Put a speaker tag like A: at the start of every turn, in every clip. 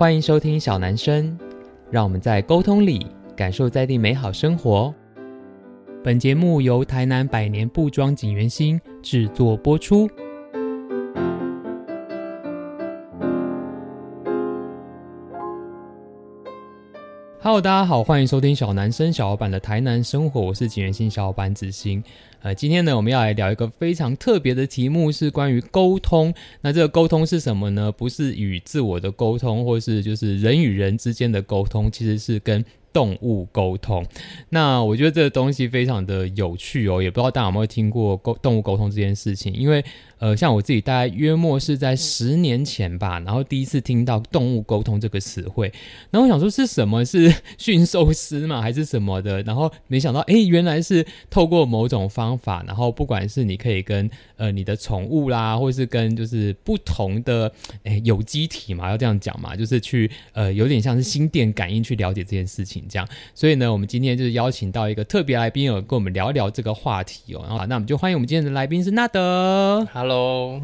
A: 欢迎收听小男生，让我们在沟通里感受在地美好生活。本节目由台南百年布庄锦源兴制作播出。Hello，大家好，欢迎收听小男生小老板的台南生活，我是锦源兴小老板子欣。呃，今天呢，我们要来聊一个非常特别的题目，是关于沟通。那这个沟通是什么呢？不是与自我的沟通，或是就是人与人之间的沟通，其实是跟动物沟通，那我觉得这个东西非常的有趣哦，也不知道大家有没有听过沟动物沟通这件事情，因为呃，像我自己大概约莫是在十年前吧，然后第一次听到动物沟通这个词汇，然后我想说是什么？是 驯兽师吗？还是什么的？然后没想到，哎，原来是透过某种方法，然后不管是你可以跟呃你的宠物啦，或是跟就是不同的哎有机体嘛，要这样讲嘛，就是去呃有点像是心电感应去了解这件事情。这样，所以呢，我们今天就是邀请到一个特别来宾，有跟我们聊一聊这个话题哦。好，那我们就欢迎我们今天的来宾是纳德。
B: Hello，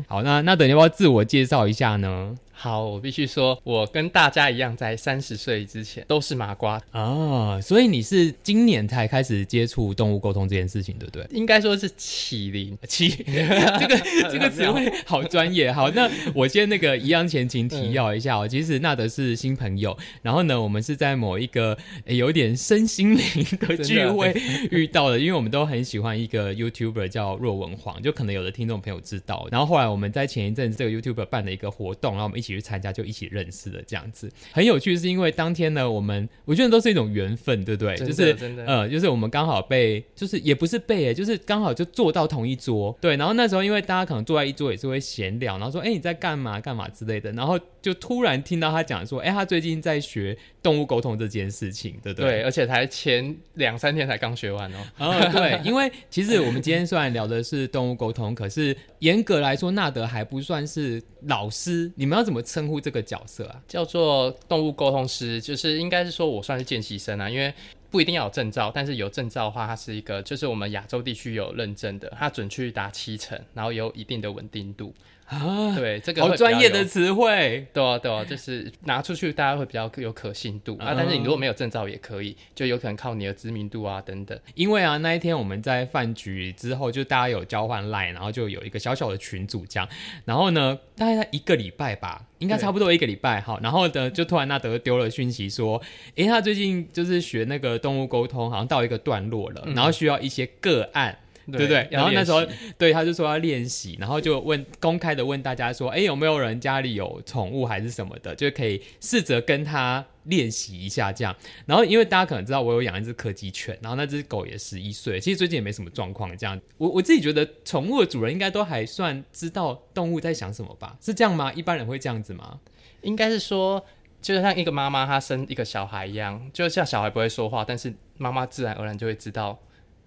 A: 好，那那等下要不要自我介绍一下呢？
B: 好，我必须说，我跟大家一样，在三十岁之前都是麻瓜
A: 啊，所以你是今年才开始接触动物沟通这件事情，对不对？
B: 应该说是启灵
A: 启这个 这个词汇好专业。好，那我先那个一样前情提要一下哦。其实纳德是新朋友，然后呢，我们是在某一个有点身心灵的聚会 遇到的，因为我们都很喜欢一个 YouTuber 叫若文黄，就可能有的听众朋友知道。然后后来我们在前一阵子这个 YouTuber 办了一个活动，然后我们一起。去参加，就一起认识了，这样子很有趣。是因为当天呢，我们我觉得都是一种缘分，对不对？就是呃，就是我们刚好被，就是也不是被，就是刚好就坐到同一桌。对，然后那时候因为大家可能坐在一桌也是会闲聊，然后说，哎，你在干嘛？干嘛之类的。然后就突然听到他讲说，哎，他最近在学动物沟通这件事情，对不对？
B: 对，而且才前两三天才刚学完哦。
A: 哦，对，因为其实我们今天虽然聊的是动物沟通，可是严格来说，纳德还不算是老师。你们要怎么？怎么称呼这个角色啊？
B: 叫做动物沟通师，就是应该是说我算是见习生啊，因为不一定要有证照，但是有证照的话，它是一个就是我们亚洲地区有认证的，它准确率达七成，然后有一定的稳定度。啊，对，这个
A: 好专业的词汇，
B: 对啊，对啊，就是拿出去大家会比较有可信度啊。但是你如果没有证照也可以，就有可能靠你的知名度啊等等。
A: 因为啊，那一天我们在饭局之后，就大家有交换 line，然后就有一个小小的群组这样。然后呢，大概在一个礼拜吧，应该差不多一个礼拜哈。然后呢，就突然纳德丢了讯息说，诶，他最近就是学那个动物沟通，好像到一个段落了，然后需要一些个案。对不对，然后那时候，对，他就说要练习，然后就问公开的问大家说，哎，有没有人家里有宠物还是什么的，就可以试着跟他练习一下这样。然后因为大家可能知道我有养一只柯基犬，然后那只狗也十一岁，其实最近也没什么状况这样。我我自己觉得宠物的主人应该都还算知道动物在想什么吧？是这样吗？一般人会这样子吗？应
B: 该是说，就像一个妈妈她生一个小孩一样，就像小孩不会说话，但是妈妈自然而然就会知道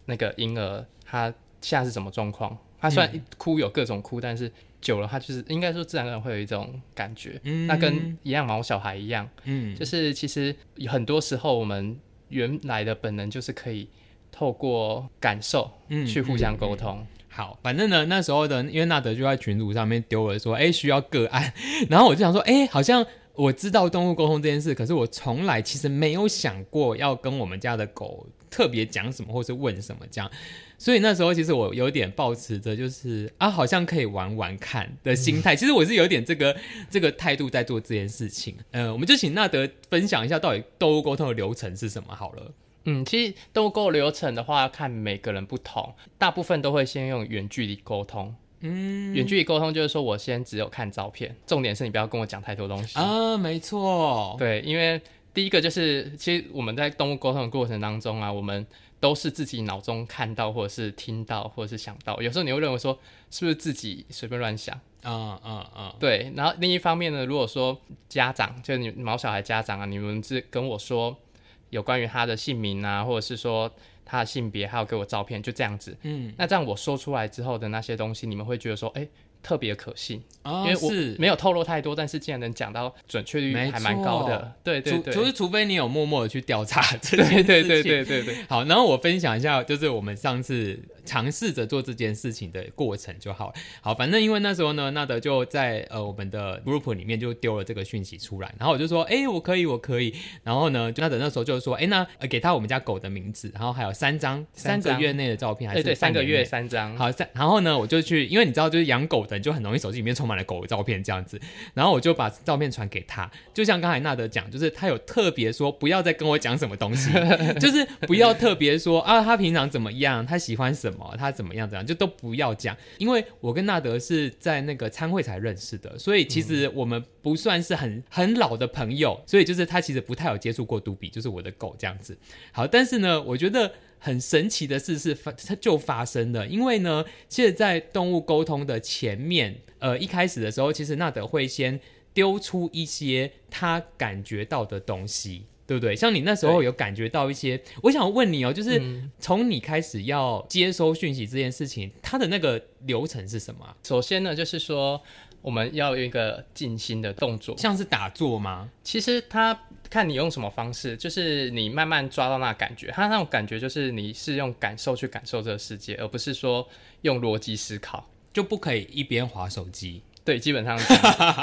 B: 那个婴儿。他现在是什么状况？他虽然一哭有各种哭，嗯、但是久了他就是应该说自然而然会有一种感觉。嗯，那跟一样毛小孩一样，嗯，就是其实很多时候我们原来的本能就是可以透过感受，嗯，去互相沟通。
A: 好，反正呢那时候的，因为纳德就在群组上面丢了说，哎、欸，需要个案，然后我就想说，哎、欸，好像我知道动物沟通这件事，可是我从来其实没有想过要跟我们家的狗特别讲什么，或是问什么这样。所以那时候其实我有点抱持着就是啊，好像可以玩玩看的心态。其实我是有点这个这个态度在做这件事情。呃，我们就请纳德分享一下到底动物沟通的流程是什么好了。
B: 嗯，其实动物沟通流程的话，要看每个人不同，大部分都会先用远距离沟通。嗯，远距离沟通就是说我先只有看照片，重点是你不要跟我讲太多东西
A: 啊。没错，
B: 对，因为第一个就是其实我们在动物沟通的过程当中啊，我们。都是自己脑中看到，或者是听到，或者是想到。有时候你会认为说，是不是自己随便乱想？啊啊啊！对。然后另一方面呢，如果说家长，就你毛小孩家长啊，你们是跟我说有关于他的姓名啊，或者是说他的性别，还有给我照片，就这样子。嗯。那这样我说出来之后的那些东西，你们会觉得说，哎，特别可信，
A: 哦，
B: 因为我
A: 是
B: 没有透露太多，但是竟然能讲到准确率还蛮高的。对对对，
A: 除除除非你有默默的去调查这件事
B: 对
A: 情。
B: 对对对对对。
A: 好，然后我分享一下，就是我们上次尝试着做这件事情的过程就好了。好，反正因为那时候呢，纳德就在呃我们的 group 里面就丢了这个讯息出来，然后我就说，哎，我可以，我可以。然后呢，纳德那时候就说，哎，那给他我们家狗的名字，然后还有三张三个月内的照片，还是
B: 对对，三个月三张。
A: 好，三，然后呢，我就去，因为你知道，就是养狗的人就很容易手机里面充满了狗的照片这样子，然后我就把照片传给他，就像刚才纳德讲，就是他有特别说不要再跟我讲什么东西，就是不要特别说啊，他平常怎么样，他喜欢什么，他怎么样怎样，就都不要讲，因为我跟纳德是在那个参会才认识的，所以其实我们不算是很很老的朋友，所以就是他其实不太有接触过杜比，就是我的狗这样子。好，但是呢，我觉得。很神奇的事是发，它就发生了。因为呢，其实，在动物沟通的前面，呃，一开始的时候，其实纳德会先丢出一些他感觉到的东西，对不对？像你那时候有感觉到一些，我想问你哦，就是从你开始要接收讯息这件事情，它的那个流程是什么？
B: 首先呢，就是说。我们要有一个静心的动作，
A: 像是打坐吗？
B: 其实它看你用什么方式，就是你慢慢抓到那感觉，它那种感觉就是你是用感受去感受这个世界，而不是说用逻辑思考，
A: 就不可以一边滑手机。
B: 对，基本上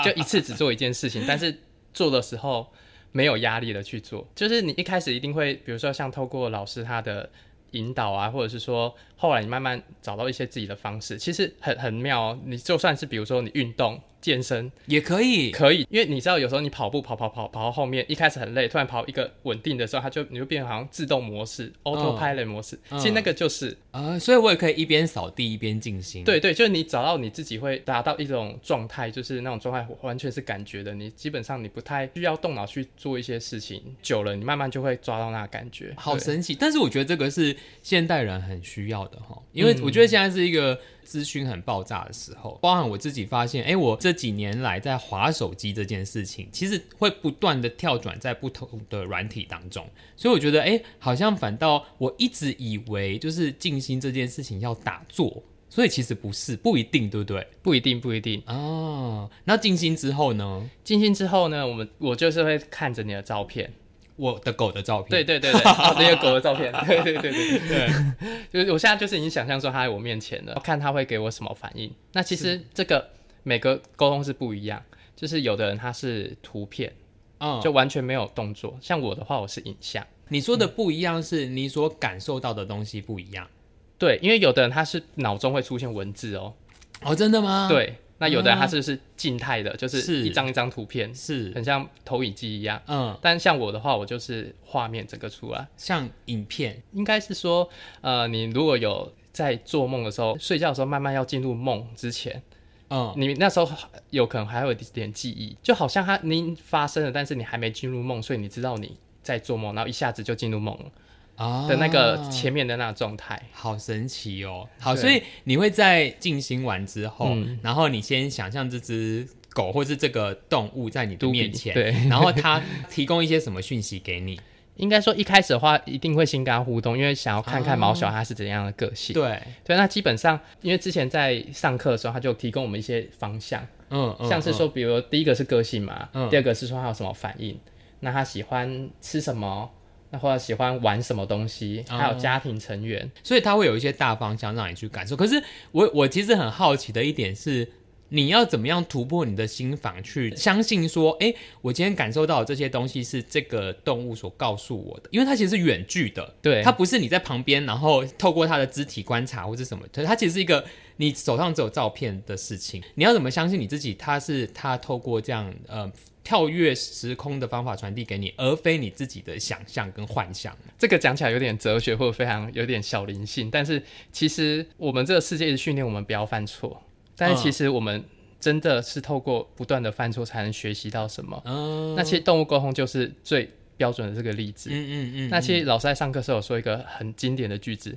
B: 就一次只做一件事情，但是做的时候没有压力的去做，就是你一开始一定会，比如说像透过老师他的引导啊，或者是说。后来你慢慢找到一些自己的方式，其实很很妙哦。你就算是比如说你运动健身
A: 也可以，
B: 可以，因为你知道有时候你跑步跑跑跑跑到后面，一开始很累，突然跑一个稳定的时候，它就你就变成好像自动模式、嗯、autopilot 模式。其实那个就是
A: 啊、呃，所以我也可以一边扫地一边静心。
B: 对对，就是你找到你自己会达到一种状态，就是那种状态完全是感觉的。你基本上你不太需要动脑去做一些事情，久了你慢慢就会抓到那个感觉，
A: 好神奇。但是我觉得这个是现代人很需要。的哈，因为我觉得现在是一个资讯很爆炸的时候，包含我自己发现，哎，我这几年来在滑手机这件事情，其实会不断的跳转在不同的软体当中，所以我觉得，哎，好像反倒我一直以为就是静心这件事情要打坐，所以其实不是，不一定，对不对？
B: 不一定，不一定
A: 哦。那静心之后呢？
B: 静心之后呢？我们我就是会看着你的照片。
A: 我的狗的照片，
B: 对对对对，哦，那个狗的照片，对对对对对，就是我现在就是已经想象说它在我面前了，我看它会给我什么反应。那其实这个每个沟通是不一样，就是有的人他是图片，嗯，就完全没有动作，像我的话我是影像。
A: 你说的不一样是你所感受到的东西不一样，嗯，
B: 对，因为有的人他是脑中会出现文字哦，
A: 哦，真的吗？
B: 对。那有的人他是是静态的，就是一张一张图片，
A: 是
B: 很像投影机一样。嗯，但像我的话，我就是画面整个出来，
A: 像影片。
B: 应该是说，呃，你如果有在做梦的时候，睡觉的时候，慢慢要进入梦之前，嗯，你那时候有可能还会有一点记忆，就好像它您发生了，但是你还没进入梦，所以你知道你在做梦，然后一下子就进入梦了。啊的那个前面的那个状态，
A: 好神奇哦！好，所以你会在静心完之后，嗯、然后你先想象这只狗或是这个动物在你的面前，
B: 对，
A: 然后它提供一些什么讯息给你？
B: 应该说一开始的话，一定会先跟它互动，因为想要看看毛小它是怎样的个性。
A: 对
B: 对，那基本上因为之前在上课的时候，他就提供我们一些方向，嗯，嗯像是说，比如第一个是个性嘛，嗯、第二个是说它有什么反应，那它喜欢吃什么？那或者喜欢玩什么东西，还有家庭成员，
A: 嗯，所以他会有一些大方向让你去感受。可是我我其实很好奇的一点是，你要怎么样突破你的心房，去相信说，哎，我今天感受到的这些东西是这个动物所告诉我的，因为它其实是远距的，
B: 对，
A: 它不是你在旁边，然后透过它的肢体观察或者什么，它其实是一个你手上只有照片的事情。你要怎么相信你自己？它是它透过这样呃。跳跃时空的方法传递给你，而非你自己的想象跟幻想。
B: 这个讲起来有点哲学，或者非常有点小灵性。但是其实我们这个世界一直训练我们不要犯错，但是其实我们真的是透过不断的犯错才能学习到什么。嗯，那其实动物沟通就是最标准的这个例子。嗯嗯嗯，嗯。那其实老师在上课时候有说一个很经典的句子：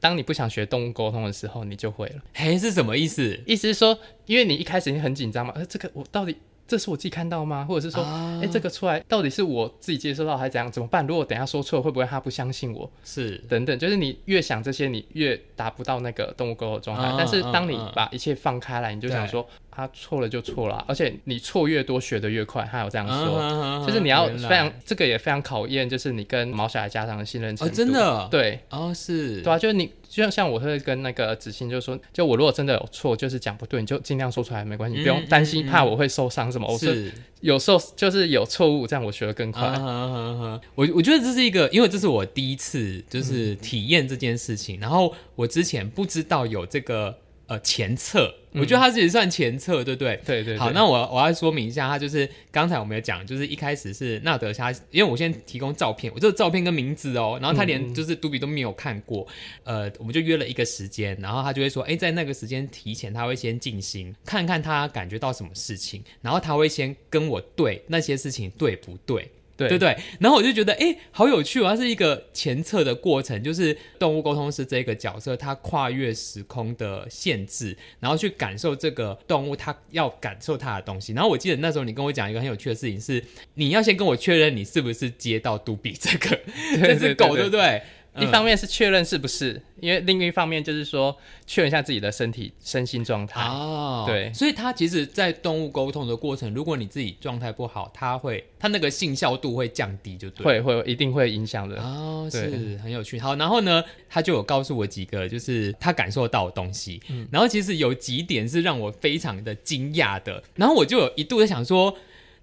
B: 当你不想学动物沟通的时候，你就会了。
A: 嘿，是什么意思？
B: 意思是说，因为你一开始你很紧张嘛，呃，这个我到底。这是我自己看到吗？或者是说，哎、
A: 啊
B: 欸，这个出来到底是我自己接收到还是怎样？怎么办？如果等一下说错了，会不会他不相信我？
A: 是
B: 等等，就是你越想这些，你越达不到那个动物沟通的状态。
A: 啊、
B: 但是当你把一切放开来，你就想说，他错了就错了、啊，而且你错越多，学的越快。他有这样说，啊、就是你要非常这个也非常考验，就是你跟毛小孩家长的信任程度。
A: 哦、真的，
B: 对，
A: 哦，是
B: 对啊，就是你。就像像我会跟那个子欣就说，就我如果真的有错，就是讲不对，你就尽量说出来，没关系，嗯、不用担心，怕我会受伤什么。嗯、我是有时候就是有错误，这样我学的更快。啊、
A: 我我觉得这是一个，因为这是我第一次就是体验这件事情，嗯、然后我之前不知道有这个。呃，前测，我觉得它其实算前测，对不对？
B: 对对。
A: 好，那我我要说明一下，它就是刚才我们有讲，就是一开始是纳德他，因为我先提供照片，我这个照片跟名字哦，然后他连就是杜比都没有看过，呃，我们就约了一个时间，然后他就会说，哎，在那个时间提前，他会先静心，看看他感觉到什么事情，然后他会先跟我对那些事情对不对？对对对，然后我就觉得，哎，好有趣哦！它是一个前测的过程，就是动物沟通师这个角色，他跨越时空的限制，然后去感受这个动物它要感受它的东西。然后我记得那时候你跟我讲一个很有趣的事情是，你要先跟我确认你是不是接到杜比这个这只狗，对不对？
B: 一方面是确认是不是，因为另一方面就是说确认一下自己的身体身心状态。
A: 哦，
B: 对，
A: 所以它其实，在动物沟通的过程，如果你自己状态不好，它会它那个信效度会降低，就对，
B: 会会一定会影响的。
A: 哦，是很有趣。好，然后呢，他就有告诉我几个，就是他感受到的东西。嗯，然后其实有几点是让我非常的惊讶的，然后我就有一度在想说。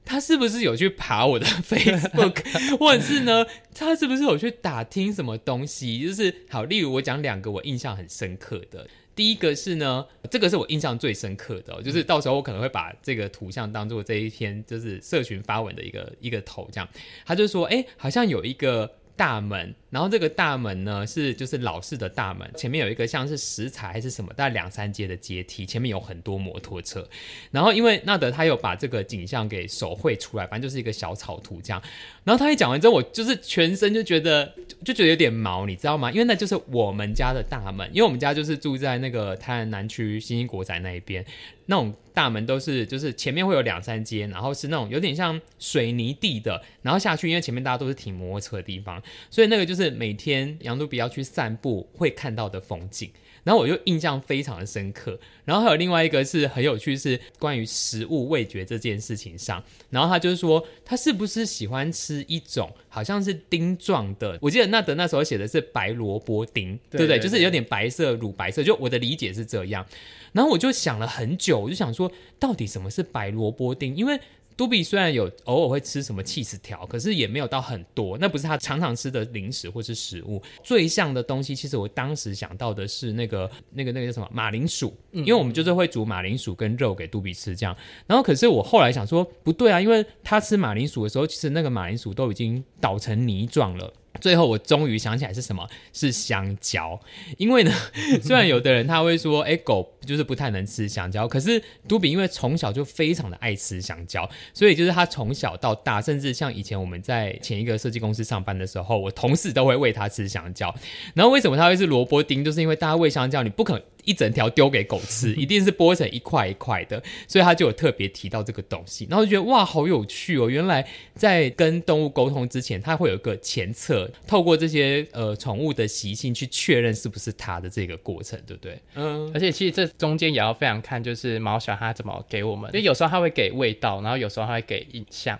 A: 他是不是有去爬我的 Facebook，或者是呢？他是不是有去打听什么东西？就是好，例如我讲两个我印象很深刻的，第一个是呢，这个是我印象最深刻的，就是到时候我可能会把这个图像当做这一篇就是社群发文的一个一个头这样。他就说，哎，好像有一个。大门，然后这个大门呢是就是老式的大门，前面有一个像是石材还是什么，大概两三阶的阶梯，前面有很多摩托车。然后因为纳德他有把这个景象给手绘出来，反正就是一个小草图这样。然后他一讲完之后，我就是全身就觉得就觉得有点毛，你知道吗？因为那就是我们家的大门，因为我们家就是住在那个台南南区新兴国宅那一边。那种大门都是，就是前面会有两三间，然后是那种有点像水泥地的，然后下去，因为前面大家都是停摩托车的地方，所以那个就是每天杨都比要去散步会看到的风景。然后我就印象非常的深刻。然后还有另外一个是很有趣，是关于食物味觉这件事情上。然后他就是说，他是不是喜欢吃一种好像是丁状的？我记得纳德那时候写的是白萝卜丁，对，对不对？就是有点白色、乳白色。就我的理解是这样。然后我就想了很久，我就想说，到底什么是白萝卜丁？因为嘟比虽然有偶尔会吃什么起司条，可是也没有到很多，那不是他常常吃的零食或是食物。最像的东西，其实我当时想到的是那个那个那个叫什么马铃薯，因为我们就是会煮马铃薯跟肉给杜比吃这样。然后可是我后来想说，不对啊，因为他吃马铃薯的时候，其实那个马铃薯都已经捣成泥状了。最后我终于想起来是什么，是香蕉。因为呢，虽然有的人他会说，哎，狗就是不太能吃香蕉，可是都比因为从小就非常的爱吃香蕉，所以就是他从小到大，甚至像以前我们在前一个设计公司上班的时候，我同事都会喂他吃香蕉。然后为什么他会是萝卜丁，就是因为大家喂香蕉，你不可。一整条丢给狗吃，一定是剥成一块一块的，所以他就有特别提到这个东西，然后就觉得哇，好有趣哦！原来在跟动物沟通之前，它会有一个前测，透过这些呃宠物的习性去确认是不是它的这个过程，对不对？
B: 嗯，而且其实这中间也要非常看，就是毛小它怎么给我们，因为有时候它会给味道，然后有时候它会给影像，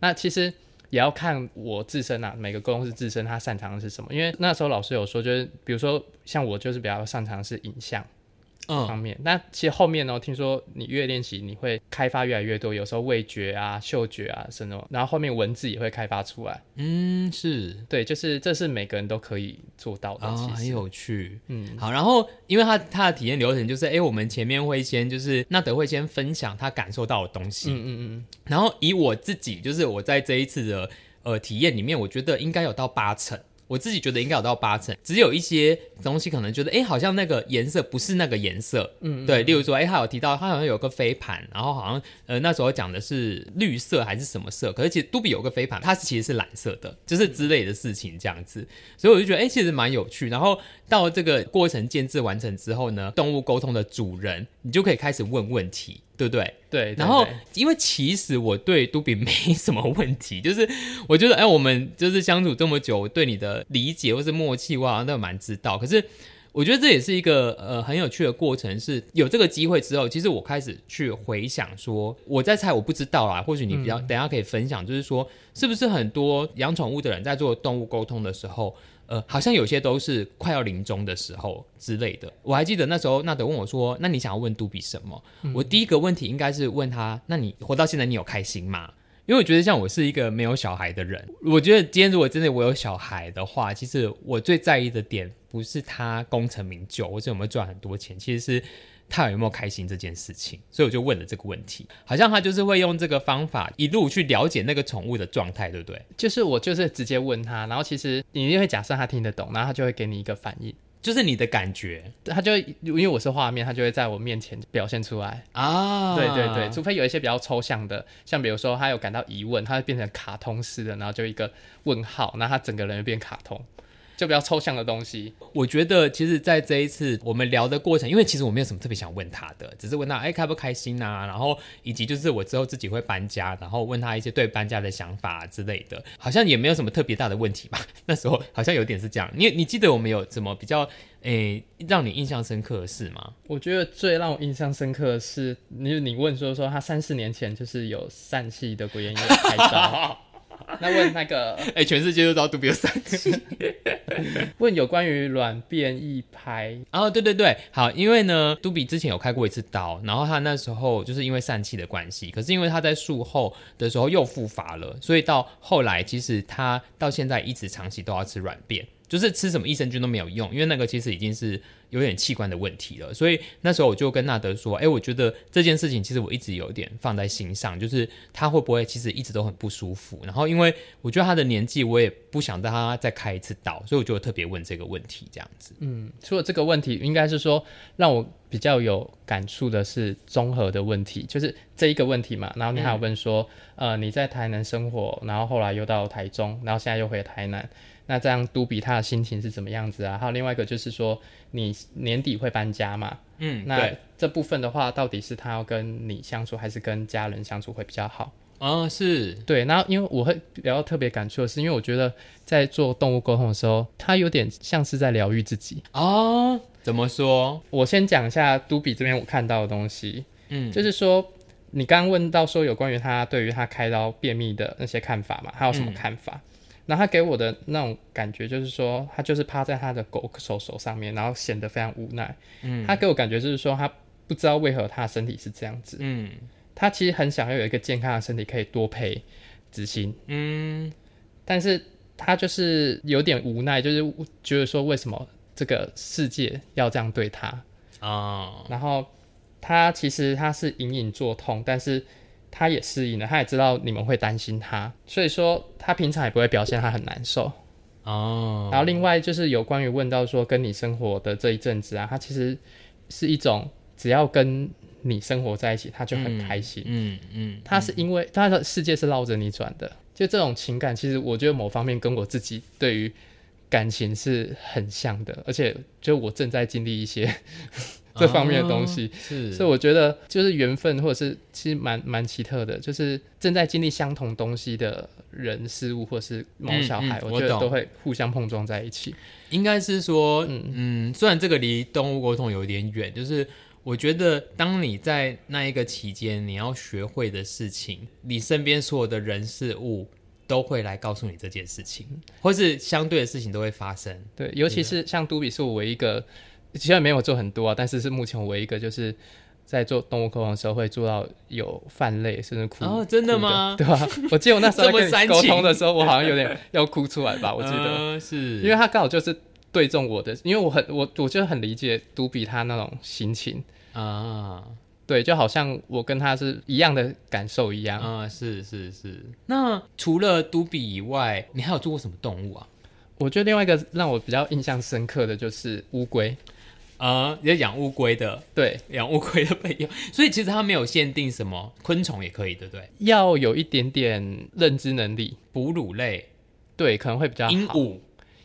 B: 那其实。也要看我自身啊，每个公司自身他擅长的是什么？因为那时候老师有说，就是比如说像我就是比较擅长是影像。方面，那其实后面呢，听说你越练习，你会开发越来越多，有时候味觉啊、嗅觉啊什么，然后后面文字也会开发出来。
A: 嗯，是
B: 对，就是这是每个人都可以做到的，很
A: 有趣。嗯，好，然后因为他他的体验流程就是，哎，我们前面会先就是纳德会先分享他感受到的东西，嗯嗯嗯，然后以我自己就是我在这一次的呃体验里面，我觉得应该有到八成。我自己觉得应该有到八成，只有一些东西可能觉得，哎，好像那个颜色不是那个颜色，嗯，对，例如说，哎，他有提到他好像有个飞盘，然后好像呃那时候讲的是绿色还是什么色，可是其实杜比有个飞盘，它是其实是蓝色的，就是之类的事情这样子，所以我就觉得，哎，其实蛮有趣。然后到这个过程建制完成之后呢，动物沟通的主人，你就可以开始问问题。对不对？
B: 对，对，对。
A: 然后，因为其实我对都比没什么问题，就是我觉得，哎，我们就是相处这么久，我对你的理解或是默契，我好像都蛮知道。可是，我觉得这也是一个呃很有趣的过程。是有这个机会之后，其实我开始去回想说，我在猜，我不知道啦。或许你比较、嗯、等一下可以分享，就是说，是不是很多养宠物的人在做动物沟通的时候。呃，好像有些都是快要临终的时候之类的。我还记得那时候，纳德问我说：“那你想要问杜比什么？”嗯、我第一个问题应该是问他：“那你活到现在，你有开心吗？”因为我觉得像我是一个没有小孩的人，我觉得今天如果真的我有小孩的话，其实我最在意的点不是他功成名就，或者有没有赚很多钱，其实是。他有没有开心这件事情？所以我就问了这个问题。好像他就是会用这个方法一路去了解那个宠物的状态，对不对？
B: 就是我就是直接问他，然后其实你一定会假设他听得懂，然后他就会给你一个反应，
A: 就是你的感觉，
B: 他就会因为我是画面，他就会在我面前表现出来啊。对对对，除非有一些比较抽象的，像比如说他有感到疑问，他会变成卡通式的，然后就一个问号，那他整个人就变卡通。就比较抽象的东西，
A: 我觉得其实，在这一次我们聊的过程，因为其实我没有什么特别想问他的，只是问他哎开不开心啊，然后以及就是我之后自己会搬家，然后问他一些对搬家的想法之类的，好像也没有什么特别大的问题吧。那时候好像有点是这样，你你记得我们有什么比较诶让你印象深刻的事吗？
B: 我觉得最让我印象深刻的是，你你问说说他三四年前就是有疝气的鬼爷爷开刀。那问那个，
A: 哎、欸，全世界都知道杜比有疝气。
B: 问有关于软便一拍，
A: 哦，对对对，好，因为呢，杜比之前有开过一次刀，然后他那时候就是因为疝气的关系，可是因为他在术后的时候又复发了，所以到后来其实他到现在一直长期都要吃软便。就是吃什么益生菌都没有用，因为那个其实已经是有点器官的问题了。所以那时候我就跟纳德说：“哎，我觉得这件事情其实我一直有点放在心上，就是他会不会其实一直都很不舒服。然后因为我觉得他的年纪，我也不想让他再开一次刀，所以我就特别问这个问题这样子。
B: 嗯，除了这个问题，应该是说让我比较有感触的是综合的问题，就是这一个问题嘛。然后你还有问说，嗯、呃，你在台南生活，然后后来又到台中，然后现在又回台南。”那这样都比他的心情是怎么样子啊？还有另外一个就是说，你年底会搬家嘛？嗯，那这部分的话，到底是他要跟你相处，还是跟家人相处会比较好？
A: 哦，是
B: 对。然后因为我会比较特别感触的是，因为我觉得在做动物沟通的时候，他有点像是在疗愈自己
A: 哦。怎么说？
B: 我先讲一下都比这边我看到的东西。嗯，就是说你刚刚问到说有关于他对于他开刀便秘的那些看法嘛？他有什么看法？嗯那他给我的那种感觉就是说，他就是趴在他的狗手手上面，然后显得非常无奈。嗯，他给我感觉就是说，他不知道为何他的身体是这样子。嗯，他其实很想要有一个健康的身体，可以多陪子欣。嗯，但是他就是有点无奈，就是觉得说，为什么这个世界要这样对他啊？哦，然后他其实他是隐隐作痛，但是。他也适应了，他也知道你们会担心他，所以说他平常也不会表现他很难受哦。然后另外就是有关于问到说跟你生活的这一阵子啊，他其实是一种只要跟你生活在一起，他就很开心。嗯嗯，嗯，他是因为他的世界是绕着你转的，就这种情感，其实我觉得某方面跟我自己对于感情是很像的，而且就我正在经历一些。这方面的东西，哦、是，所以我觉得就是缘分，或者是其实蛮蛮奇特的，就是正在经历相同东西的人事物，或是某小孩，嗯嗯、我觉得都会互相碰撞在一起。
A: 应该是说，嗯嗯，虽然这个离动物沟通有点远，就是我觉得当你在那一个期间，你要学会的事情，你身边所有的人事物都会来告诉你这件事情，或是相对的事情都会发生。
B: 对，尤其是像都比是我唯一一个。其实没有做很多啊，但是是目前唯一一个就是在做动物沟通的时候会做到有泛泪甚至哭。
A: 哦，真的吗？
B: 对吧、啊？我记得我那时候 跟你沟通的时候，我好像有点 要哭出来吧？我记得、呃、是，因为他刚好就是对中我的，因为我很我我就很理解嘟比他那种心情啊，对，就好像我跟他是一样的感受一样
A: 啊，是是是。那除了嘟比以外，你还有做过什么动物啊？
B: 我觉得另外一个让我比较印象深刻的就是乌龟。
A: 啊，也养乌龟的，
B: 对，
A: 养乌龟的朋友，所以其实它没有限定什么昆虫也可以，对不对？
B: 要有一点点认知能力，
A: 哺乳类，
B: 对，可能会比较好。
A: 鹦鹉，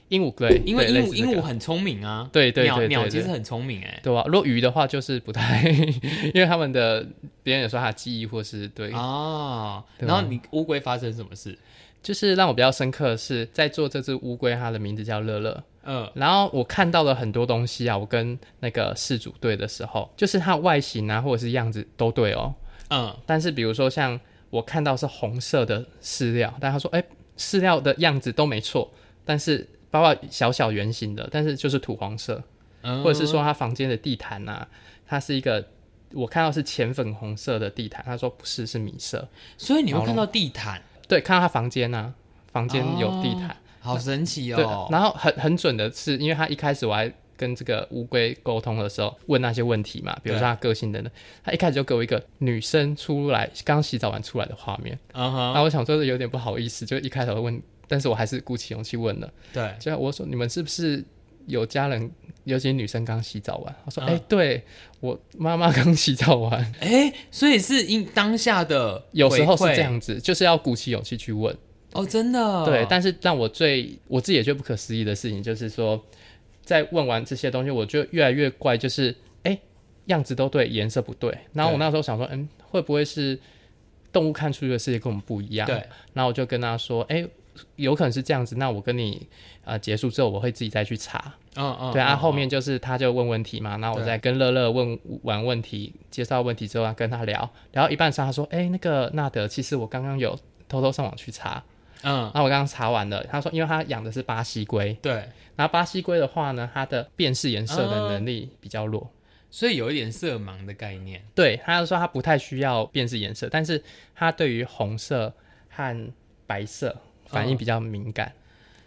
B: 鹦鹉对，
A: 因为鹦鹉鹦、鹉很聪明啊，
B: 对对对，
A: 鸟鸟其实很聪明哎、欸，
B: 对吧，如果鱼的话就是不太，因为他们的别人有说他的记忆或是对
A: 啊，然后你乌龟发生什么事？
B: 就是让我比较深刻的是在做这只乌龟，它的名字叫乐乐。嗯，然后我看到了很多东西啊，我跟那个事主对的时候，就是它外形啊或者是样子都对哦。嗯，但是比如说像我看到是红色的饲料，但他说哎，饲料的样子都没错，但是包括小小圆形的，但是就是土黄色。嗯，或者是说他房间的地毯啊，它是一个我看到是浅粉红色的地毯，他说不是，是米色。
A: 所以你会看到地毯。
B: 对，看到他房间啊，房间有地毯，哦，
A: 好神奇哦。
B: 对，然后很很准的是，因为他一开始我还跟这个乌龟沟通的时候，问那些问题嘛，比如说他个性等等，他一开始就给我一个女生出来刚洗澡完出来的画面，嗯哼，然后我想说有点不好意思，就一开头问，但是我还是鼓起勇气问了，
A: 对，
B: 就我说你们是不是有家人，尤其女生刚洗澡完，我说哎，嗯，欸，对我妈妈刚洗澡完，
A: 哎，欸，所以是因当下的
B: 有时候是这样子，就是要鼓起勇气去问。
A: 哦，真的。
B: 对，但是让我最我自己也觉得不可思议的事情，就是说，在问完这些东西，我就越来越怪，就是哎，样子都对，颜色不对。然后我那时候想说，嗯，会不会是动物看出去的世界跟我们不一样？对。然后我就跟他说，哎，有可能是这样子。那我跟你呃结束之后，我会自己再去查。嗯嗯。对啊，后面就是他就问问题嘛，然后我再跟乐乐问完问题，介绍问题之后，跟他聊聊一半时，他说，哎，那个纳德，其实我刚刚有偷偷上网去查。嗯，那我刚刚查完了，他说，因为他养的是巴西龟，
A: 对，
B: 然后巴西龟的话呢，它的辨识颜色的能力比较弱，嗯，
A: 所以有一点色盲的概念。
B: 对，他就说他不太需要辨识颜色，但是他对于红色和白色反应比较敏感，嗯，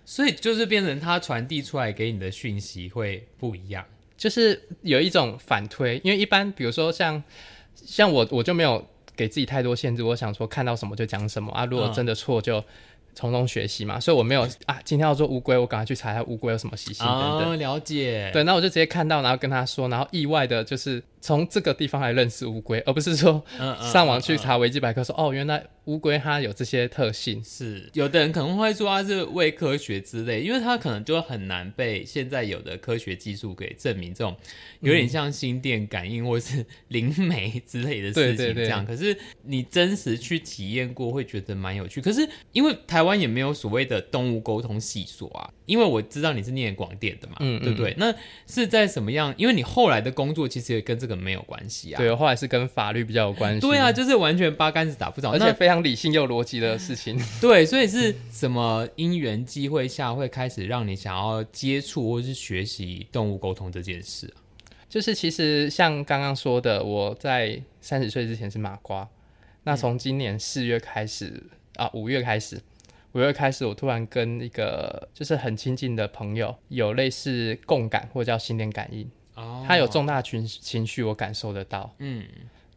A: 所以就是变成他传递出来给你的讯息会不一样，
B: 就是有一种反推，因为一般比如说像像我我就没有给自己太多限制，我想说看到什么就讲什么啊，如果真的错就。嗯从中学习嘛，所以我没有啊。今天要做乌龟，我赶快去查一下乌龟有什么习性等等。
A: 哦，了解。
B: 对，那我就直接看到，然后跟他说，然后意外的就是。从这个地方来认识乌龟，而不是说上网去查维基百科说，嗯嗯嗯嗯、哦，原来乌龟它有这些特性。
A: 是有的人可能会说它是伪科学之类，因为它可能就很难被现在有的科学技术给证明。这种有点像心电感应或是灵媒之类的事情，这样。可是你真实去体验过，会觉得蛮有趣。可是因为台湾也没有所谓的动物沟通系所啊，因为我知道你是念广电的嘛，嗯，嗯，对不对？那是在什么样？因为你后来的工作其实也跟这个。没有关系啊，
B: 对，后来是跟法律比较有关系。
A: 对啊，就是完全八竿子打不着，
B: 而且非常理性又逻辑的事情。
A: 对，所以是什么因缘机会下会开始让你想要接触或是学习动物沟通这件事啊？
B: 就是其实像刚刚说的，我在三十岁之前是马瓜，那从今年四月开始、嗯、啊，五月开始，五月开始，我突然跟一个就是很亲近的朋友有类似共感或者叫心电感应。他有重大情情绪，我感受得到。嗯，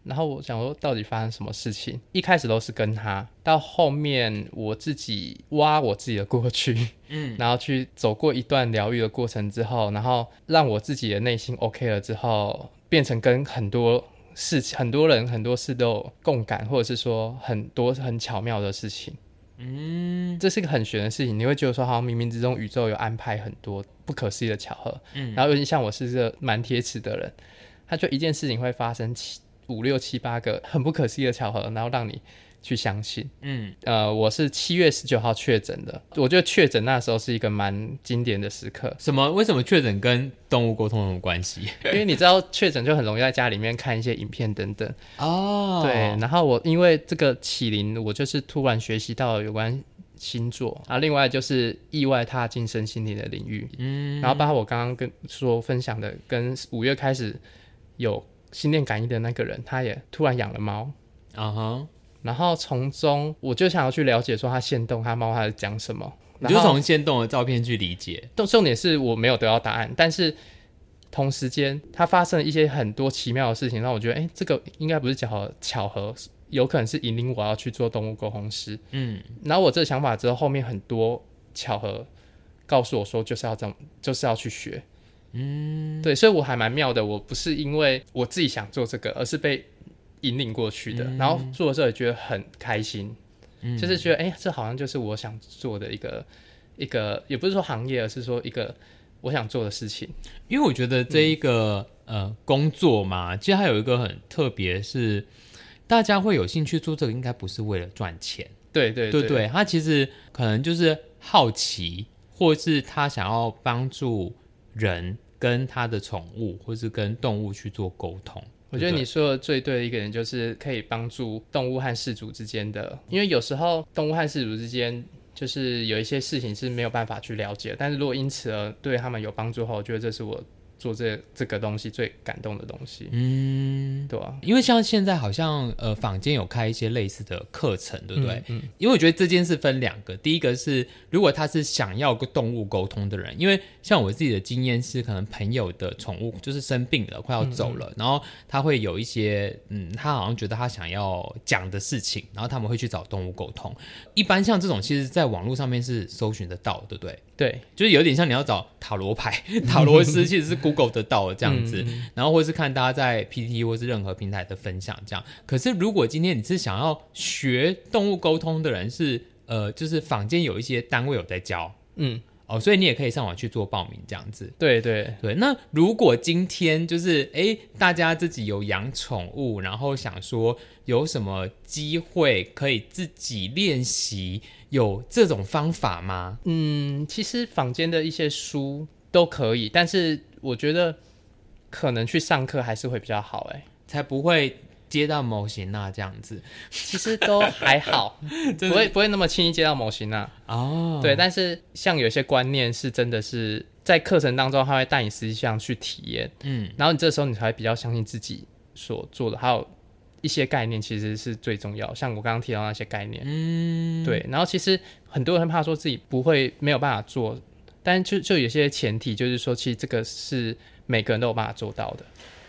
B: 然后我想说，到底发生什么事情？一开始都是跟他，到后面我自己挖我自己的过去，嗯，然后去走过一段疗愈的过程之后，然后让我自己的内心 OK 了之后，变成跟很多事情、很多人、很多事都有共感，或者是说很多很巧妙的事情。嗯，这是一个很玄的事情，你会觉得说，好像冥冥之中宇宙有安排很多不可思议的巧合。嗯，然后尤其像我是个蛮铁齿的人，他就一件事情会发生七五六七八个很不可思议的巧合，然后让你。去相信，嗯，呃，我是七月十九号确诊的，我觉得确诊那时候是一个蛮经典的时刻。
A: 什么？为什么确诊跟动物沟通有关系？
B: 因为你知道确诊就很容易在家里面看一些影片等等。哦，对。然后我因为这个启灵，我就是突然学习到有关星座啊，另外就是意外踏进身心灵的领域。嗯，然后包括我刚刚跟说分享的，跟五月开始有心电感应的那个人，他也突然养了猫。啊哈。然后从中，我就想要去了解说他限动它猫他在讲什么，
A: 你就从限动的照片去理解。
B: 重重点是我没有得到答案，但是同时间它发生了一些很多奇妙的事情，让我觉得，哎，这个应该不是巧合，巧合有可能是引领我要去做动物沟通师。嗯，然后我这个想法之后，后面很多巧合告诉我说，就是要这样，就是要去学。嗯，对，所以我还蛮妙的，我不是因为我自己想做这个，而是被。引领过去的，嗯、然后做的时候也觉得很开心，嗯、就是觉得哎、欸，这好像就是我想做的一个一个，也不是说行业，而是说一个我想做的事情。
A: 因为我觉得这一个、嗯、呃工作嘛，其实还有一个很特别，是大家会有兴趣做这个，应该不是为了赚钱。
B: 对对对对，
A: 他其实可能就是好奇，或是他想要帮助人跟他的宠物，或是跟动物去做沟通。
B: 我觉得你说的最对的一个人，就是可以帮助动物和事主之间的，因为有时候动物和事主之间，就是有一些事情是没有办法去了解，但是如果因此而对他们有帮助的话，我觉得这是我。做这这个东西最感动的东西，
A: 嗯，
B: 对啊，
A: 因为像现在好像呃坊间有开一些类似的课程，对不对？
B: 嗯，嗯，
A: 因为我觉得这件事分两个，第一个是如果他是想要跟动物沟通的人，因为像我自己的经验是，可能朋友的宠物就是生病了，快要走了，然后他会有一些嗯，他好像觉得他想要讲的事情，然后他们会去找动物沟通。一般像这种，其实在网络上面是搜寻得到，对不对？
B: 对，
A: 就是有点像你要找塔罗牌、塔罗师，其实是 Google 得到的这样子，然后或是看大家在 PTT 或是任何平台的分享这样。可是如果今天你是想要学动物沟通的人是，是呃，就是坊间有一些单位有在教，
B: 嗯，
A: 哦，所以你也可以上网去做报名这样子。
B: 对对
A: 对，那如果今天就是哎，大家自己有养宠物，然后想说有什么机会可以自己练习。有这种方法吗？
B: 嗯，其实坊间的一些书都可以，但是我觉得可能去上课还是会比较好，哎，
A: 才不会接到模型啊这样子。
B: 其实都还好，不会不会那么轻易接到模型啊。
A: 哦，
B: 对，但是像有些观念是真的是在课程当中，他会带你实际上去体验，
A: 嗯，
B: 然后你这时候你才会比较相信自己所做的，还有。一些概念其实是最重要，像我刚刚提到那些概念，
A: 嗯，
B: 对。然后其实很多人怕说自己不会没有办法做，但就就有些前提，就是说其实这个是每个人都有办法做到的。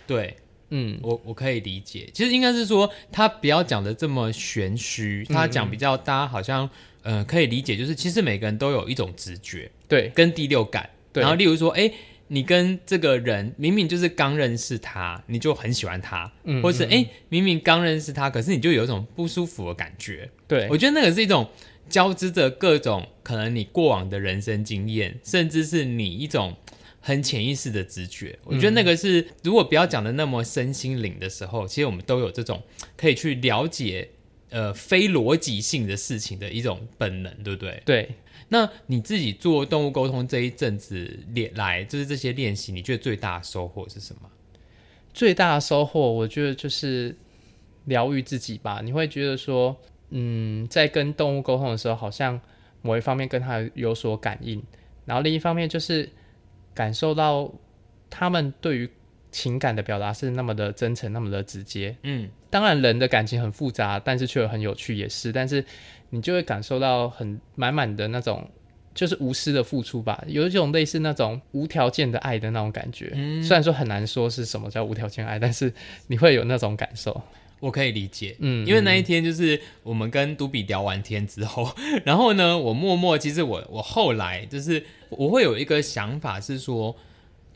A: 对，
B: 嗯，
A: 我我可以理解。其实应该是说他不要讲的这么玄虚，他讲比较大家好像嗯、呃、可以理解，就是其实每个人都有一种直觉，
B: 对，
A: 跟第六感。
B: 对，
A: 然后例如说，哎。你跟这个人明明就是刚认识他，你就很喜欢他，嗯，或者是哎，明明刚认识他，可是你就有一种不舒服的感觉。
B: 对，
A: 我觉得那个是一种交织着各种可能你过往的人生经验，甚至是你一种很潜意识的直觉。我觉得那个是，如果不要讲的那么身心灵的时候，其实我们都有这种可以去了解呃非逻辑性的事情的一种本能，对不对？
B: 对。
A: 那你自己做动物沟通这一阵子练来，就是这些练习，你觉得最大的收获是什么？
B: 最大的收获，我觉得就是疗愈自己吧。你会觉得说，嗯，在跟动物沟通的时候，好像某一方面跟它有所感应，然后另一方面就是感受到他们对于情感的表达是那么的真诚，那么的直接。
A: 嗯，
B: 当然人的感情很复杂，但是却很有趣，也是，但是。你就会感受到很满满的那种，就是无私的付出吧，有一种类似那种无条件的爱的那种感觉。嗯，虽然说很难说是什么叫无条件爱，但是你会有那种感受。
A: 我可以理解，嗯，因为那一天就是我们跟都比聊完天之后，然后呢，我默默其实我我后来就是我会有一个想法是说，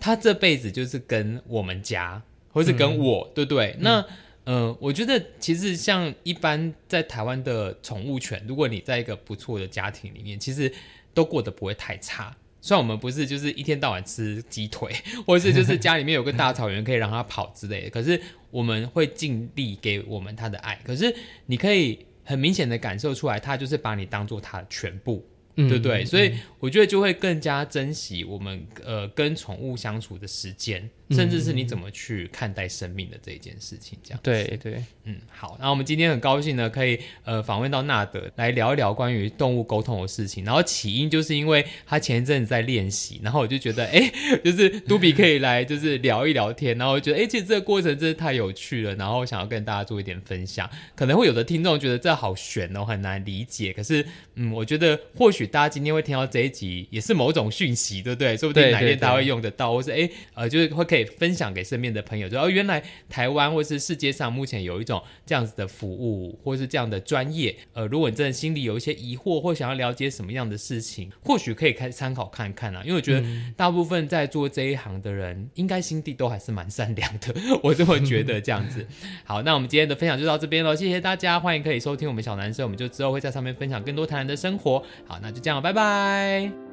A: 他这辈子就是跟我们家，或是跟我，嗯、对不对？那。嗯我觉得其实像一般在台湾的宠物犬，如果你在一个不错的家庭里面，其实都过得不会太差。虽然我们不是就是一天到晚吃鸡腿，或者是就是家里面有个大草原可以让它跑之类的，可是我们会尽力给我们它的爱。可是你可以很明显的感受出来，它就是把你当做它的全部。对不对？嗯、所以我觉得就会更加珍惜我们呃跟宠物相处的时间，嗯、甚至是你怎么去看待生命的这一件事情，这样。
B: 对对，
A: 嗯，好。那我们今天很高兴呢，可以呃访问到纳德来聊一聊关于动物沟通的事情。然后起因就是因为他前一阵子在练习，然后我就觉得哎，就是嘟比可以来就是聊一聊天，然后我觉得哎，其实这个过程真是太有趣了，然后想要跟大家做一点分享。可能会有的听众觉得这好悬哦，很难理解。可是嗯，我觉得或许。大家今天会听到这一集，也是某种讯息，对不对？说不定哪天大家会用得到，或是哎，呃，就是会可以分享给身边的朋友，就哦，原来台湾或是世界上目前有一种这样子的服务，或是这样的专业。呃，如果你真的心里有一些疑惑，或想要了解什么样的事情，或许可以开始参考看看啊。因为我觉得大部分在做这一行的人，应该心地都还是蛮善良的，我这么觉得这样子。好，那我们今天的分享就到这边了，谢谢大家，欢迎可以收听我们小男生，我们就之后会在上面分享更多台南的生活。好，那。就这样，拜拜。